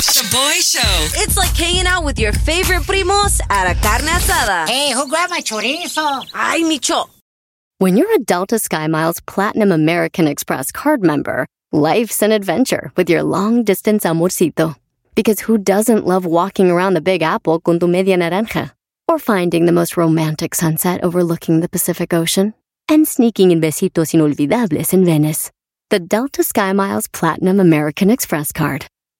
Shoboy Show. It's like hanging out with your favorite primos at a carne asada. Hey, who grabbed my chorizo? Ay, Micho. When you're a Delta SkyMiles Platinum American Express card member, life's an adventure with your long distance amorcito. Because who doesn't love walking around the Big Apple con tu media naranja? Or finding the most romantic sunset overlooking the Pacific Ocean? And sneaking in besitos inolvidables in Venice. The Delta SkyMiles Platinum American Express card.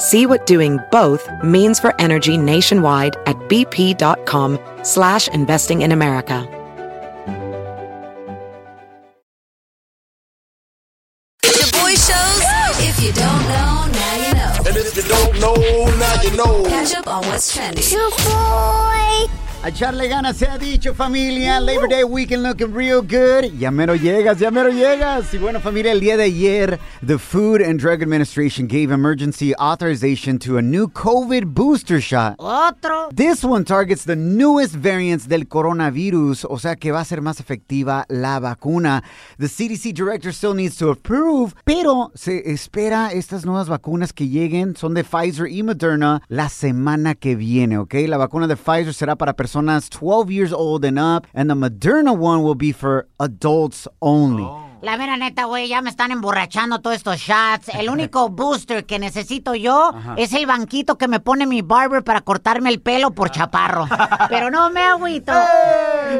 See what doing both means for energy nationwide at bp.com slash investing in America. Shoboy shows. If you don't know, now you know. And if you don't know, now you know. Catch up on what's trending. A echarle ganas se ha dicho, familia. Labor Day weekend looking real good. Ya mero llegas, ya mero llegas. Y bueno, familia, el día de ayer, the Food and Drug Administration gave emergency authorization to a new COVID booster shot. Otro. This one targets the newest variants del coronavirus, o sea que va a ser más efectiva la vacuna. The CDC director still needs to approve, pero se espera estas nuevas vacunas que lleguen son de Pfizer y Moderna la semana que viene, ¿ok? La vacuna de Pfizer será para personas 12 years old and up, and the Moderna one will be for adults only. La mera neta, güey, ya me están emborrachando todos estos shots. El único booster que necesito yo es el banquito que me pone mi barber para cortarme el pelo por chaparro. Pero no me agüito.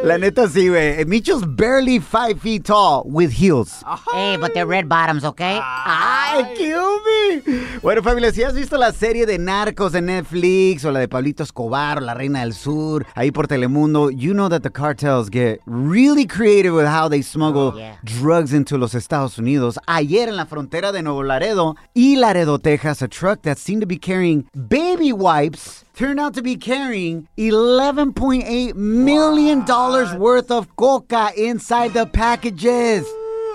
La neta sí, güey. Micho's barely five feet tall with heels. Hey, but they're red bottoms, okay? ¡Ay, kill me! Bueno, familia, si has visto la serie de Narcos de Netflix o la de Pablito Escobar o La Reina del Sur, ahí por Telemundo, you know that the cartels get really creative with how they smuggle yeah. drugs into los Estados Unidos. Ayer en la frontera de Nuevo Laredo y Laredo, Texas, a truck that seemed to be carrying baby wipes turned out to be carrying $11.8 million dollars worth of coca inside the packages.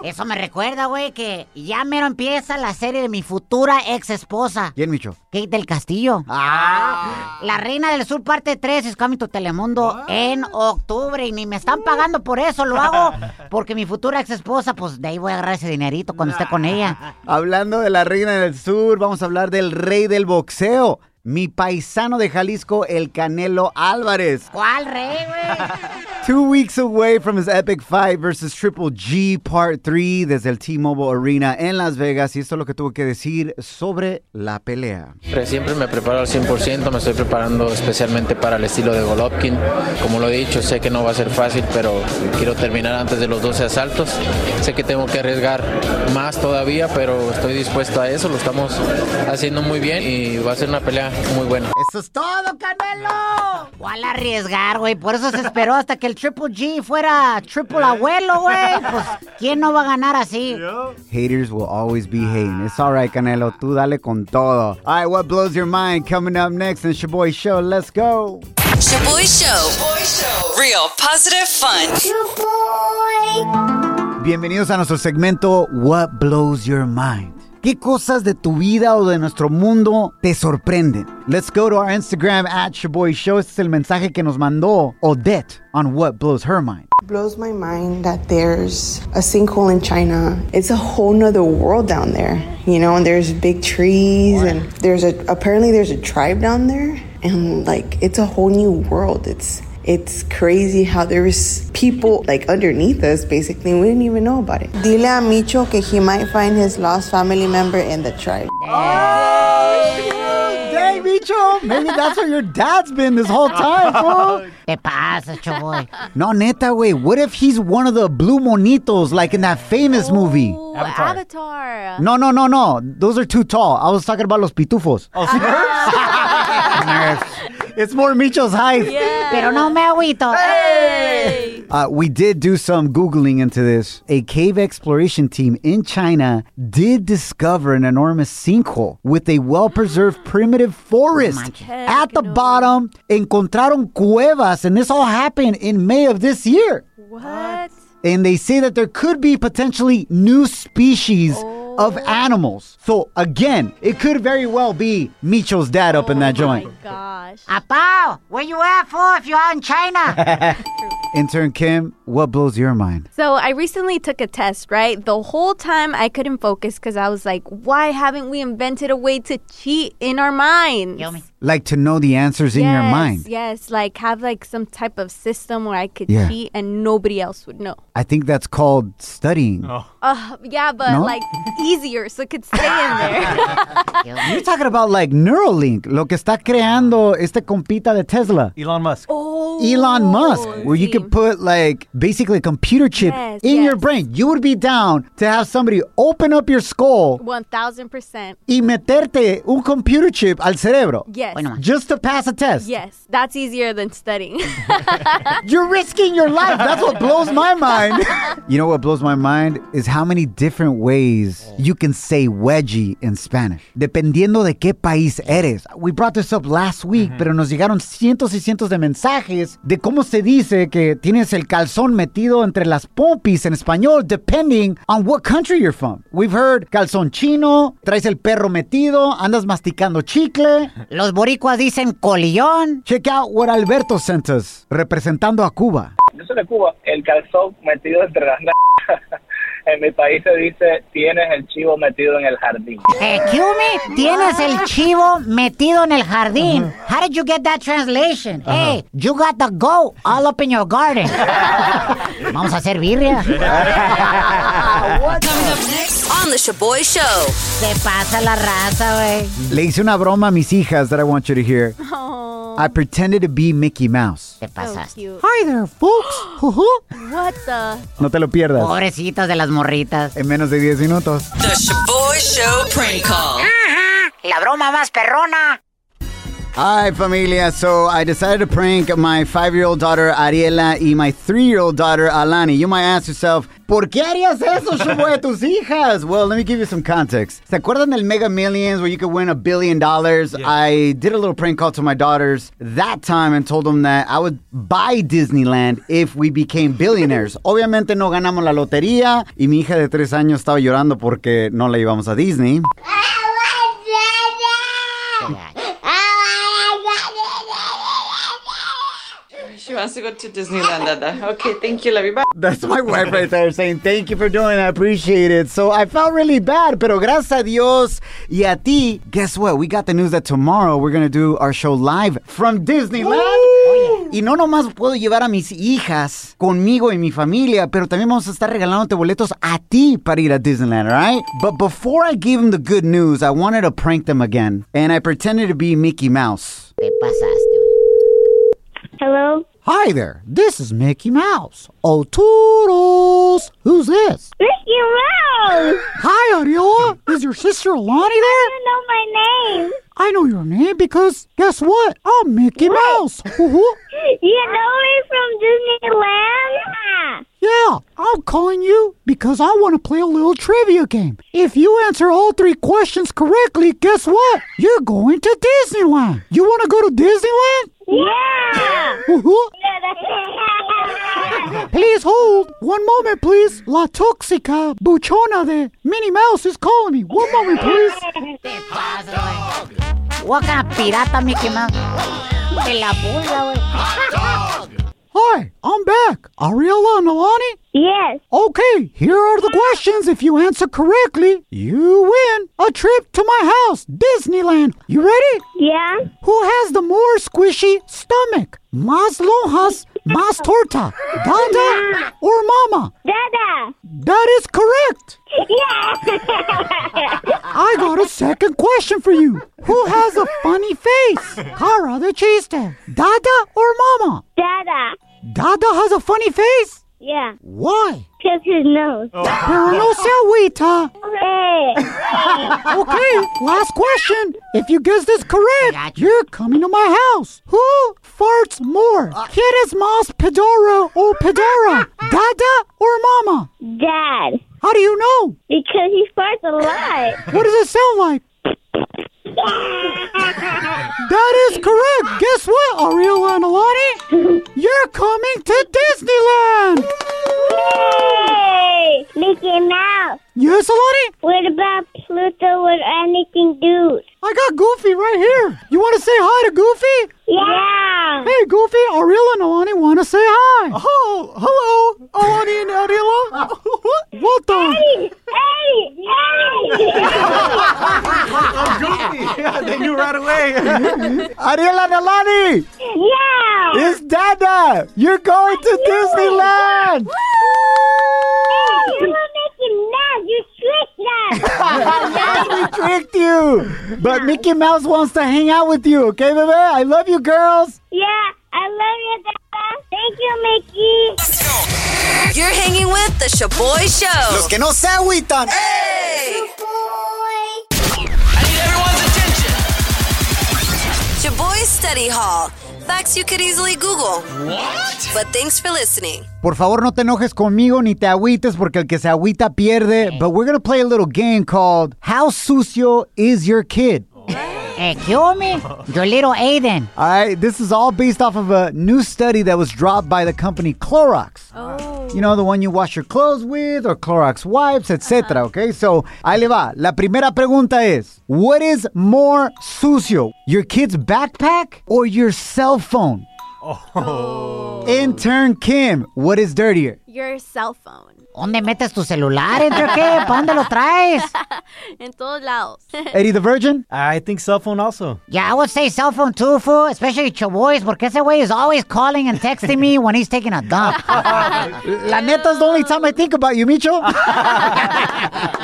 Eso me recuerda, güey, que ya mero empieza la serie de mi futura ex esposa, Bien, Micho. Kate del Castillo. Ah. La Reina del Sur parte 3 es Coming to Telemundo en octubre y ni me están pagando por eso, lo hago porque mi futura ex esposa, pues de ahí voy a agarrar ese dinerito cuando esté con ella. Hablando de la reina del sur, vamos a hablar del rey del boxeo. Mi paisano de Jalisco, el Canelo Álvarez. ¿Cuál rey, güey? Two weeks away from his epic fight versus Triple G Part 3 desde el T-Mobile Arena en Las Vegas. Y esto es lo que tuvo que decir sobre la pelea. Siempre- me preparo al 100%, me estoy preparando especialmente para el estilo de Golovkin. Como lo he dicho, sé que no va a ser fácil, pero quiero terminar antes de los 12 asaltos. Sé que tengo que arriesgar más todavía, pero estoy dispuesto a eso, lo estamos haciendo muy bien y va a ser una pelea muy buena. ¡Eso es todo, Canelo! ¿Cuál arriesgar, güey? Por eso se esperó hasta que el Triple G fuera Triple Abuelo, güey. Pues, ¿quién no va a ganar así? Haters will always be hating. It's all right, Canelo. Tú dale con todo. All right, what blows your mind? Coming up next in Shaboy Show. Let's go. Shaboy Show. Shaboy Show. Real positive fun. Bienvenidos a nuestro segmento What Blows Your Mind. ¿Qué cosas de tu vida o de nuestro mundo te sorprenden? Let's go to our Instagram at Shoboy Show. Este es el mensaje que nos mandó Odette on What Blows Her Mind. It blows my mind that there's a sinkhole in China. It's a whole nother world down there, you know, and there's big trees and there's a apparently there's a tribe down there and like it's a whole new world. It's it's crazy how there's people like underneath us basically we didn't even know about it. Dile a Micho que he might find his lost family member in the tribe. Oh, Dang, Micho! Maybe that's where your dad's been this whole time, fool. ¿Qué pasa, choboy? No, neta, güey. What if he's one of the blue monitos like in that famous movie? Ooh, Avatar. No, no, no, no. Those are too tall. I was talking about los pitufos. Oh, Nerfs. It's more Micho's height. Yeah. Pero no me agüito. Hey. Uh, we did do some Googling into this. A cave exploration team in China did discover an enormous sinkhole with a well preserved primitive forest. At the bottom, encontraron cuevas, and this all happened in May of this year. What? And they say that there could be potentially new species of animals. So, again, it could very well be Micho's dad up in that oh joint. Gosh. Apao, where you at, for if you're out in China? Intern Kim, what blows your mind? So I recently took a test, right? The whole time I couldn't focus because I was like, why haven't we invented a way to cheat in our minds? Yo, me- Like to know the answers in your mind. Yes, like have like some type of system where I could Yeah. cheat and nobody else would know. I think that's called studying. Uh, yeah, but No? like easier so it could stay in there. You're talking about like Neuralink, lo que está creando este compita de Tesla. Elon Musk. oh, Elon Musk, where you could put like basically a computer chip Yes, in your brain. You would be down to have somebody open up your skull One thousand percent. y meterte un computer chip al cerebro. Yes. Just to pass a test. Yes, that's easier than studying. You're risking your life. That's what blows my mind. you know what blows my mind is how many different ways you can say wedgie in Spanish, dependiendo de qué país eres. We brought this up last week, pero nos llegaron cientos y cientos de mensajes de cómo se dice que tienes el calzón metido entre las pompis en español, depending on what country you're from. We've heard calzón chino, traes el perro metido, andas masticando chicle. Los boricuas dicen colillón. Check out what Alberto sent us, representando a Cuba. Yo soy de Cuba, el calzón metido entre las. En mi país se dice, tienes el chivo metido en el jardín. Excuse me, tienes el chivo metido en el jardín. How did you get that translation? Hey, you got the goat all up in your garden. Vamos a hacer birria. On The Shaboy Show. Se pasa la raza, güey. Le hice una broma a mis hijas that I want you to hear. oh, I pretended to be Mickey Mouse. Te pasaste. Hi there, folks. What the? no te lo pierdas. Pobrecitas de las morritas. En menos de 10 minutos. The Shaboy Show prank call. La broma más perrona. Hi, familia. So I decided to prank my five-year-old daughter Ariela and my three-year-old daughter Alani. You might ask yourself, ¿por qué harías eso, Shubo, a tus hijas? Well, let me give you some context. ¿Se acuerdan del Mega Millions where you could win a billion dollars? I did a little prank call to my daughters that time and told them that I would buy Disneyland if we became billionaires. Obviamente no ganamos la lotería y mi hija de tres años estaba llorando porque no la íbamos a Disney. Wants to go to Disneyland, Dada. Okay, thank you, love you. Bye. That's my wife right there saying, thank you for doing it. I appreciate it. So I felt really bad, pero gracias a Dios y a ti, guess what? We got the news that tomorrow we're going to do our show live from Disneyland. Y no nomás puedo llevar a mis hijas conmigo y mi familia, pero también vamos a estar regalándote boletos a ti para ir a Disneyland, right? But before I gave them the good news, I wanted to prank them again. And I pretended to be Mickey Mouse. Te pasaste. Hello? Hi there, this is Mickey Mouse. Oh, toodles! Who's this? Mickey Mouse! Hi, Ariola. Is your sister Alani there? I don't know my name. I know your name because guess what? I'm Mickey Mouse. Woo-hoo. You know me from Disneyland? yeah, I'm calling you because I want to play a little trivia game. If you answer all three questions correctly, guess what? You're going to Disneyland. You want to go to Disneyland? Yeah! Woo-hoo. Please hold. One moment, please. La Toxica Buchona de Minnie Mouse is calling me. One moment, please. Te pasas, güey. What kind of pirata, Mickey Mouse? De la pulga, güey. Hi, I'm back. Ariella and Alani? Yes. Okay, here are the questions. If you answer correctly, you win a trip to my house, Disneyland. You ready? Yeah? Who has the more squishy stomach? Más lonjas, más torta. Dada or mama? Dada! That is correct. Yeah! I got a second question for you. Who has a funny face? Cara the chiste. Dada or mama? Dada! Dada has a funny face? Yeah. Why? Because his nose. Oh. Pero no se agüita. Hey. Okay, last question. If you guess this correct, you're coming to my house. Who farts more? Uh. Kid ¿Quieres más pedora or pedora? Dada or mama? Dad. How do you know? Because he farts a lot. What does it sound like? That is correct. Guess what, Ariel and Alani? You're coming to Disneyland. Hey! Mickey Mouse. Yes, Alani? What about Pluto with anything dude? I got Goofy right here. You want to say hi to Goofy? Yeah. Hey, Goofy, Ariel and Alani want to say hi. Oh, hello, Alani and Ariel. what the? Hey! Hey! Oh, Goofy. Yeah, they knew right away. Ariel and Alani, Yeah! it's Dada. You're going to Disneyland. You were making mad. You tricked us. yes, we tricked you. But Mickey Mouse wants to hang out with you, okay, baby? I love you, girls. yeah, I love you, Dada. Thank you, Mickey. You're hanging with the Shoboy Show. Los que no se agüitan. Hey! Shoboy. I need everyone's attention. Shoboy Study Hall. Facts you could easily Google. What? But thanks for listening. Por favor, no te enojes conmigo ni te agüites porque el que se agüita pierde. Eh. But we're going to play a little game called How Sucio is Your Kid? Eh, ¿qué me? Your little Aiden. All right, this is all based off of a new study that was dropped by the company Clorox. Oh. You know, the one you wash your clothes with or Clorox wipes, etc. Okay, so ahí le va. La primera pregunta es, what is more sucio, your kid's backpack or your cell phone? Oh. Intern Kim, what is dirtier? Your cell phone. ¿Dónde metes tu celular, entre qué? ¿Para dónde lo traes? en todos lados. Eddie the Virgin? I think cell phone also. Yeah, I would say cell phone too, fool, especially Shoboy's, porque ese güey is always calling and texting me when he's taking a dump. La neta's the only time I think about you, Micho.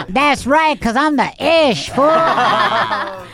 That's right, because I'm the ish, fool.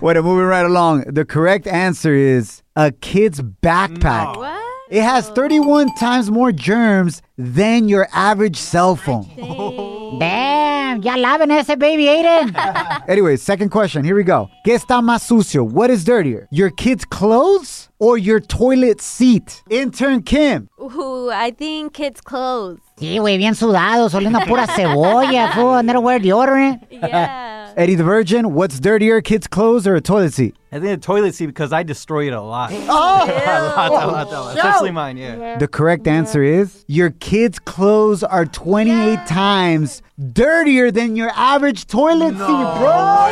Wait, moving right along. The correct answer is a kid's backpack. What? It has 31 times more germs than your average cell phone. Damn, ya laven ese baby Aiden. Anyway, second question. Here we go. ¿Qué está más sucio? What is dirtier? Your kid's clothes or your toilet seat? Intern Kim. Ooh, I think kids' clothes. Sí, güey, bien sudado, oliendo pura cebolla, fool. I never wear deodorant. Yeah. Eddie the Virgin, what's dirtier, kid's clothes or a toilet seat? I think a toilet seat because I destroy it a lot. Oh! a lot, a lot, a lot. Especially mine, yeah. The correct answer is your kid's clothes are 28 times dirtier than your average toilet seat, bro.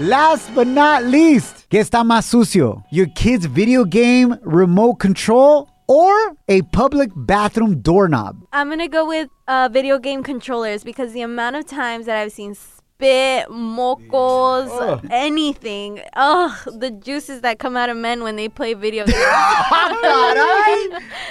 Last but not least, ¿qué está más sucio? Your kid's video game remote control or a public bathroom doorknob? I'm gonna go with uh, video game controllers because the amount of times that I've seen spit, mocos, Ugh. anything. Ugh, the juices that come out of men when they play video games.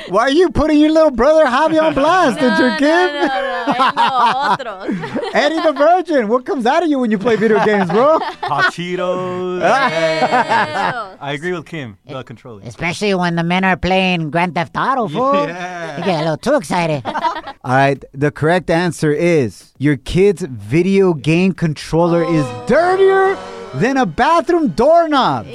Why are you putting your little brother Javi on blast, no, Intern no, Kim? no, no, I know otros. Eddie the Virgin, what comes out of you when you play video games, bro? Hot Cheetos. Ah. I agree with Kim, the controller. Especially when the men are playing Grand Theft Auto, fool. Yeah. You get a little too excited. All right, the correct answer is your kid's video game controller is dirtier than a bathroom doorknob.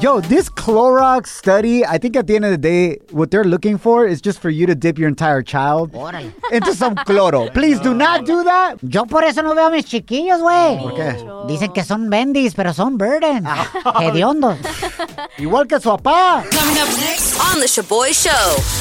Yo, this Clorox study, I think at the end of the day, what they're looking for is just for you to dip your entire child into some cloro. Please do not do that. Yo por eso no veo a mis chiquillos, güey. ¿Por qué? Dicen que son bendis, pero son burden. Ah. Hediondos. Igual que su papá. Coming up next on the Shoboy Show.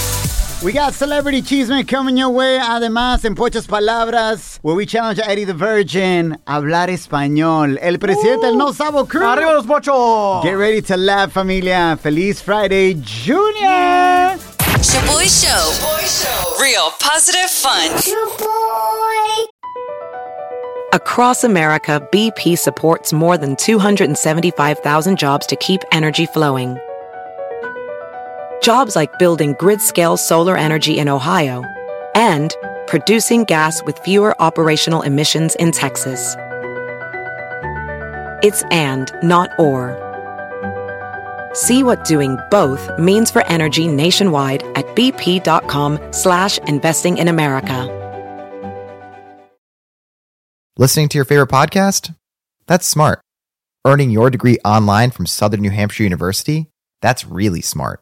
We got Celebrity Cheeseman coming your way. Además, en Pochas Palabras, where we challenge Eddie the Virgin a hablar español. El presidente del No Sabo Crew. ¡Arriba los bochos! Get ready to laugh, familia. Feliz Friday, Junior. Shoboy Show. Boy Show. Real positive fun. Across America, BP supports more than 275,000 jobs to keep energy flowing. Jobs like building grid scale solar energy in Ohio and producing gas with fewer operational emissions in Texas. It's and, not or. See what doing both means for energy nationwide at bp.com slash investing in America. Listening to your favorite podcast? That's smart. Earning your degree online from Southern New Hampshire University? That's really smart.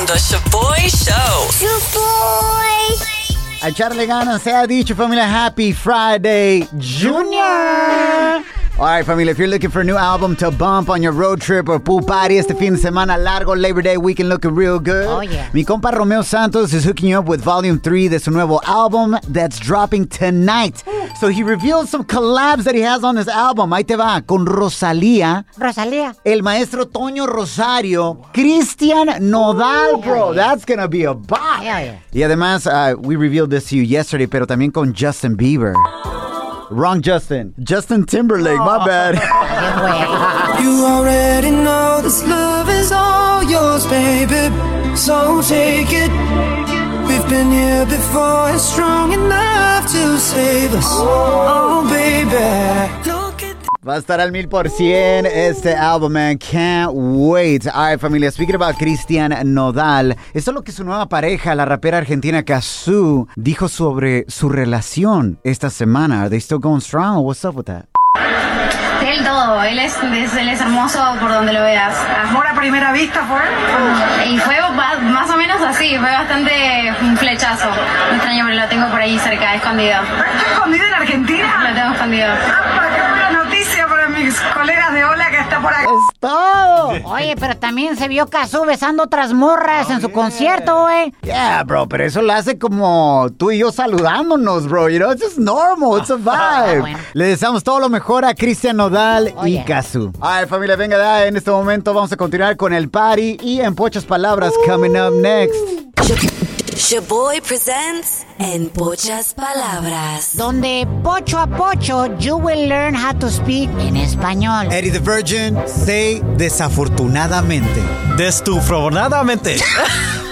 On the Shaboy Show. A echarle ganas, se ha dicho, familia. Happy Friday, Junior. All right, familia, if you're looking for a new album to bump on your road trip or pool party este fin de semana largo, Labor Day weekend looking real good. Oh, yeah. Mi compa Romeo Santos is hooking you up with Volume 3 de su nuevo album that's dropping tonight. So he revealed some collabs that he has on his album. Ahí te va, con Rosalía. Rosalía. El maestro Toño Rosario, Christian Nodal, bro. That's gonna be a bop. Yeah, Y además, uh, we revealed this to you yesterday, pero también con Justin Bieber. Wrong Justin. Justin Timberlake, my bad. You already know this love is all yours, baby. So take it. We've been here before, it's strong enough to save us. Oh, baby. Va a estar al mil por cien este álbum, man. Can't wait. All right, familia. Speaking about Cristian Nodal, esto es lo que su nueva pareja, la rapera argentina Kazoo, dijo sobre su relación esta semana. Are they still going strong? What's up with that? Él todo, él es, es- él es hermoso por donde lo veas. ¿Amor a primera vista fue? Y fue más o menos así, fue bastante un flechazo. No extraño, pero lo tengo por ahí cerca, escondido. ¿Está escondido en Argentina? Lo tengo escondido. ¡Qué buena noticia para mis colegas de Ola que está por acá! ¡Es todo! Oye, pero también se vio Cazú besando otras morras en su concierto, güey. Yeah, bro, pero eso lo hace como tú y yo saludándonos, bro. You know, it's just normal. It's a vibe. Le deseamos todo lo mejor a Cristian Nodal y Kazu. Ay, familia, venga, ya, en este momento vamos a continuar con el party y en pochas palabras, coming up next. Shaboy presents En Pochas Palabras. Donde pocho a pocho, you will learn how to speak en español. Eddie the Virgin, say desafortunadamente.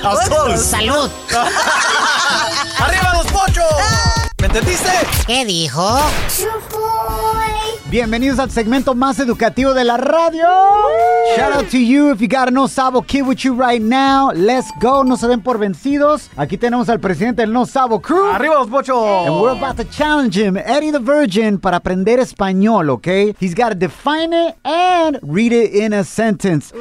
Close? Salud. ¡Arriba los pochos! ¿Me entendiste? ¿Qué dijo? Bienvenidos al segmento más educativo de la radio. Shout out to you if you got a No Sabo kid with you right now. Let's go, no se den por vencidos. Aquí tenemos al presidente del No Sabo Crew. ¡Arriba los pochos! And we're about to challenge him, Eddie the Virgin, para aprender español, okay? He's got to define it and read it in a sentence.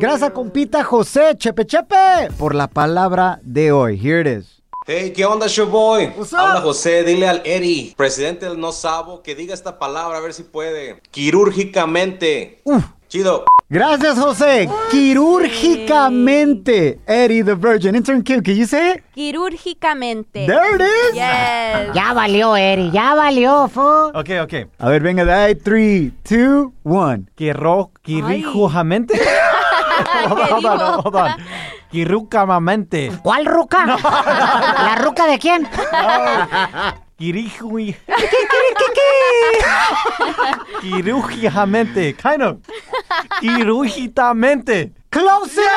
Gracias, compita José Chepe Chepe, por la palabra de hoy. Here it is. Hey, ¿qué onda, showboy? Habla José, dile al Eri, presidente del No Sabo, que diga esta palabra a ver si puede. Quirúrgicamente. Chido. Gracias, José. Quirúrgicamente, Eddie the Virgin. Intern Q, can you say it? Quirúrgicamente. There it is. Yes. Ya valió, Eri, ya valió, fo. Ok, ok. A ver, venga de ahí. 3, 2, 1. Quirro, quirrijujamente. hold on, hold on, hold on. Quirúcamamente. ¿Cuál ruca? ¿La ruca de quién? Quiriju... Quirúrgicamente. Kind of. Quirúrgicamente. Close enough!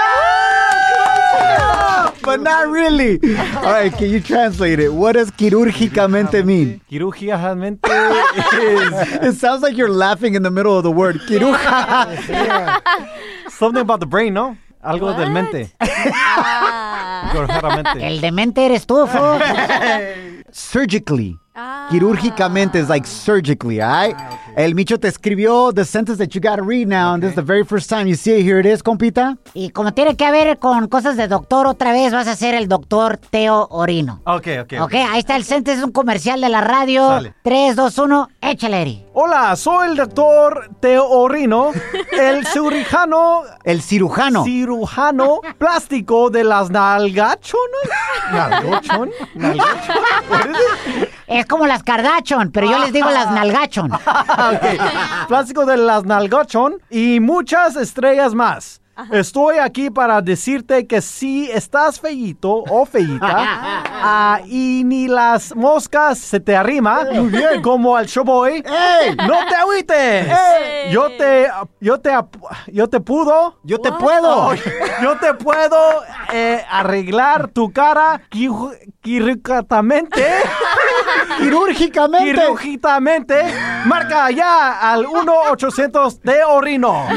But not really. All right, can you translate it? What does quirúrgicamente mean? Quirúrgicamente is... It sounds like you're laughing in the middle of the word. Quirúrgica. Something about the brain, ¿no? Algo del mente. Quirúrgicamente. El demente eres tú, fo. Surgically. Quirúrgicamente is like surgically, all right? El Micho te escribió the sentence that you gotta read now, and this is the very first time you see it. Here it is, compita. Y como tiene que ver con cosas de doctor, otra vez vas a ser el doctor Teo Orino. Ok, ok. Ok, ahí está el sentence, es un comercial de la radio. Sale. 3, 2, 1, échale, Eri. Hola, soy el doctor Teo Orino, el cirujano... El cirujano. Cirujano plástico de las nalgachones. ¿Nalgochon? ¿Nalgochon? What is it? Es como las Kardashian, pero yo les digo las Nalgachon. Ok. Plástico de las nalgochon y muchas estrellas más. Estoy aquí para decirte que si estás feíto o feíta ah, y ni las moscas se te arriman, como al showboy, no te agüites. Yo te, yo te, yo te pudo, yo te puedo, yo te puedo eh, arreglar tu cara quirúrgicamente. Quirúrgicamente. Quirúrgicamente. Marca ya al 1-800 de Orino.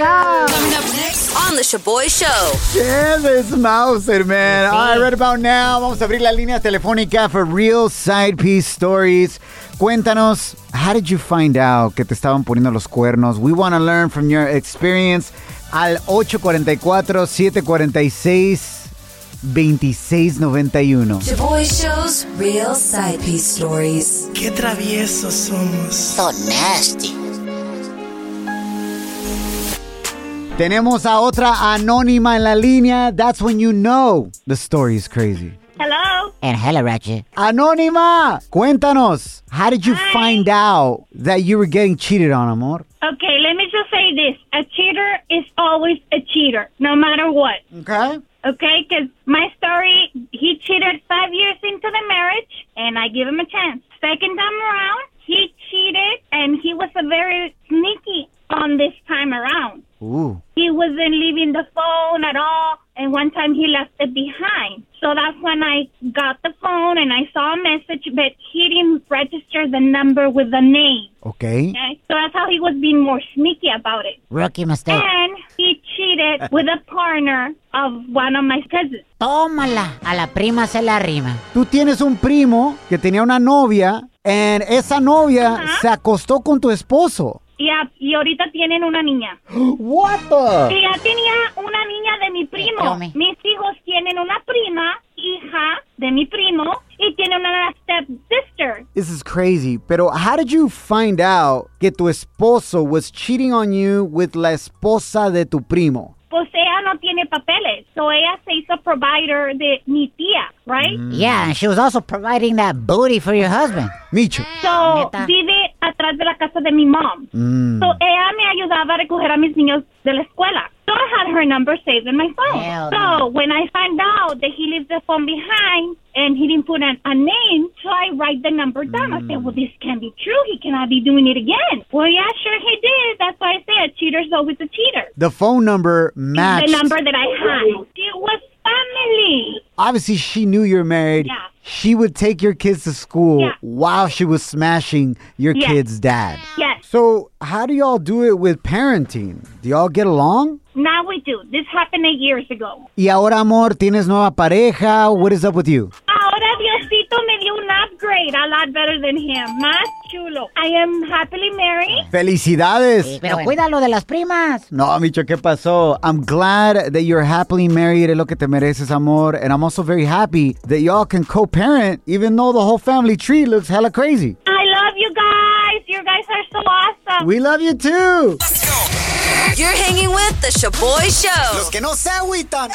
Coming up next on the Shaboy Show. Yeah, this Mauser, man. All right, right about now, vamos a abrir la línea telefónica for real side piece stories. Cuéntanos, how did you find out que te estaban poniendo los cuernos? We want to learn from your experience al 844-746-2691. Shaboy Show's real side piece stories. Qué traviesos somos. So nasty. Tenemos a otra anónima en la línea. That's when you know the story is crazy. Hello. And hello, Ratchet. Anónima, cuéntanos, how did you find out that you were getting cheated on, amor? Okay, let me just say this. A cheater is always a cheater, no matter what. Okay. Okay, because my story, he cheated five years into the marriage, and I give him a chance. Second time around, he cheated, and he was a very sneaky on this time around. Ooh. He wasn't leaving the phone at all, and one time he left it behind. So that's when I got the phone and I saw a message, but he didn't register the number with the name. Okay. Okay, so that's how he was being more sneaky about it. Rookie mistake. And he cheated with a partner of one of my cousins. Tómala. A la prima se la rima. Tú tienes un primo que tenía una novia, and esa novia se acostó con tu esposo. Y, a- y ahorita tienen una niña. What the? Y ya tenía una niña de mi primo. Espérame. Mis hijos tienen una prima, hija de mi primo, y tienen una step sister. This is crazy. Pero how did you find out que tu esposo was cheating on you with la esposa de tu primo? Pues ella no tiene papeles. So ella se hizo provider de mi tía, right? Yeah, and she was also providing that booty for your husband. Micho. So Neta. vive atrás de la casa de mi mom. Mm. So ella me ayudaba a recoger a mis niños de la escuela. So I had her number saved in my phone. Hell so when I found out that he leaves the phone behind and he didn't put an, a name, so I write the number down. I said, well, mm. this can't be true. He cannot be doing it again. Well, yeah, sure he did. That's why I say a cheater's always a cheater. The phone number matched. The number that I had. It was family. Obviously, she knew you're married. Yeah. She would take your kids to school Yeah. while she was smashing your Yes. kid's dad. Yes. So, how do y'all do it with parenting? Do y'all get along? Now we do. This happened eight years ago. Y ahora, amor, tienes nueva pareja. What is up with you? Un upgrade, a lot better than him. Más chulo. I am happily married. Felicidades. Pero cuídalo de las primas. No, Micho, ¿qué pasó? I'm glad that you're happily married. Es lo que te mereces, amor. And I'm also very happy that y'all can co-parent, even though the whole family tree looks hella crazy. I love you guys. You guys are so awesome. We love you too. You're hanging with the Shoboy Show. Los que no se agüitan.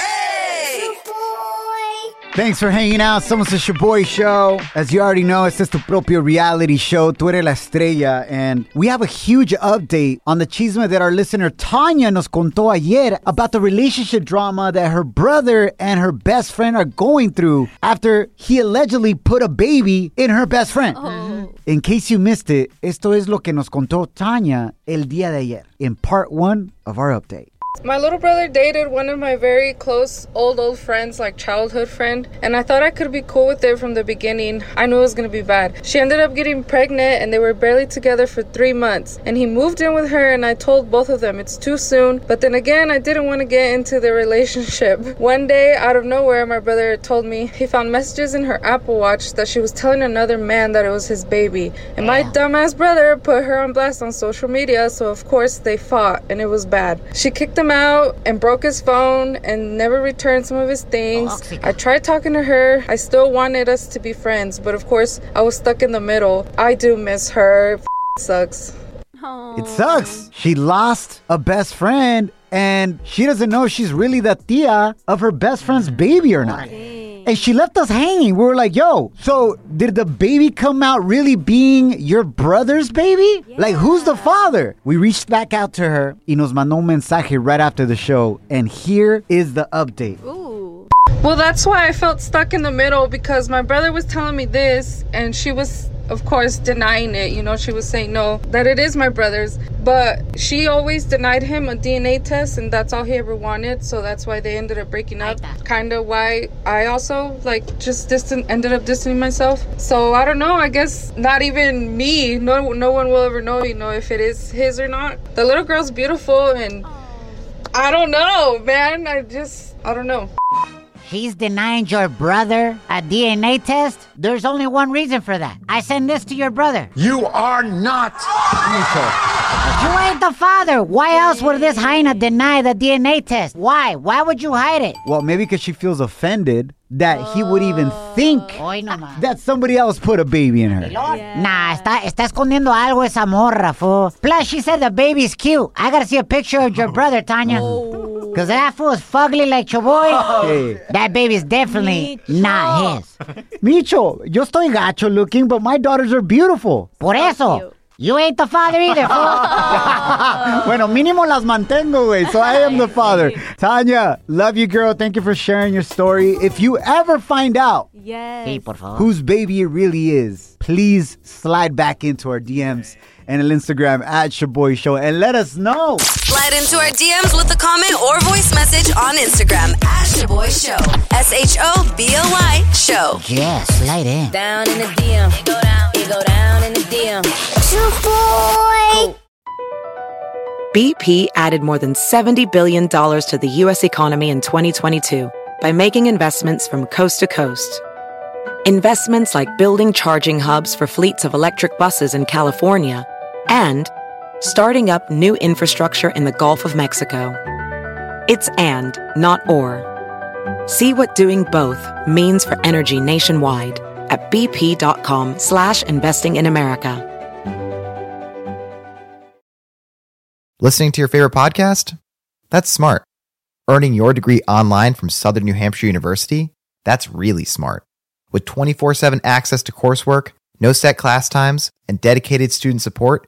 Thanks for hanging out. Somos the Shoboy Show. As you already know, it's just tu propio reality show. Tú eres la estrella. And we have a huge update on the chisme that our listener Tanya nos contó ayer about the relationship drama that her brother and her best friend are going through after he allegedly put a baby in her best friend. Oh. Mm-hmm. In case you missed it, esto es lo que nos contó Tanya el día de ayer in part one of our update. My little brother dated one of my very close old old friends, like childhood friend, and I thought I could be cool with it from the beginning. I knew it was gonna be bad. She ended up getting pregnant and they were barely together for three months. And he moved in with her and I told both of them it's too soon. But then again, I didn't want to get into the relationship. One day, out of nowhere, my brother told me he found messages in her Apple Watch that she was telling another man that it was his baby. And my dumbass brother put her on blast on social media, so of course they fought and it was bad. She kicked him out and broke his phone and never returned some of his things. Oh, I tried talking to her. I still wanted us to be friends, but of course I was stuck in the middle. I do miss her. F- sucks. It sucks. She lost a best friend and she doesn't know if she's really the tia of her best friend's baby or not. And she left us hanging. We were like, yo, so did the baby come out really being your brother's baby? Like, who's the father? We reached back out to her y nos mandó un mensaje right after the show. And here is the update. Ooh. Well, that's why I felt stuck in the middle because my brother was telling me this, and she was, of course, denying it. You know, she was saying no, that it is my brother's. But she always denied him a DNA test, and that's all he ever wanted. So that's why they ended up breaking up. Kind of why I also, like, just distant, ended up distancing myself. So I don't know. I guess not even me. No, no one will ever know, you know, if it is his or not. The little girl's beautiful, and I don't know, man. I just, I don't know. He's denying your brother a DNA test? There's only one reason for that. I send this to your brother. You are not. You ain't the father. Why else would this hyena deny the DNA test? Why? Why would you hide it? Well, maybe because she feels offended that he would even think Hoy nomás. that somebody else put a baby in her. Nah, está, está escondiendo algo esa morra, fool. Plus, she said the baby's cute. I gotta see a picture of your brother, Tanya. Oh. Cause that fool is fugly like your boy. Hey. That baby's definitely not his. Micho, yo estoy gacho looking, but my daughters are beautiful. Por eso, you ain't the father either, fool. bueno, mínimo las mantengo, güey. So I am the father. Tanya, love you, girl. Thank you for sharing your story. If you ever find out Yes. Sí, por favor. whose baby it really is, please slide back into our DMs and an Instagram at Shoboy Show and let us know. Slide into our DMs with a comment or voice message on Instagram at Shoboy Show. S H O B O Y Show. Yeah, slide in. Down in the DM. It go down. It go down in the DM. Shoboy. BP added more than $70 billion to the U.S. economy in 2022 by making investments from coast to coast. Investments like building charging hubs for fleets of electric buses in California and starting up new infrastructure in the Gulf of Mexico. It's and, not or. See what doing both means for energy nationwide at bp.com slash investing in America. Listening to your favorite podcast? That's smart. Earning your degree online from Southern New Hampshire University? That's really smart. With 24 7 access to coursework, no set class times, and dedicated student support,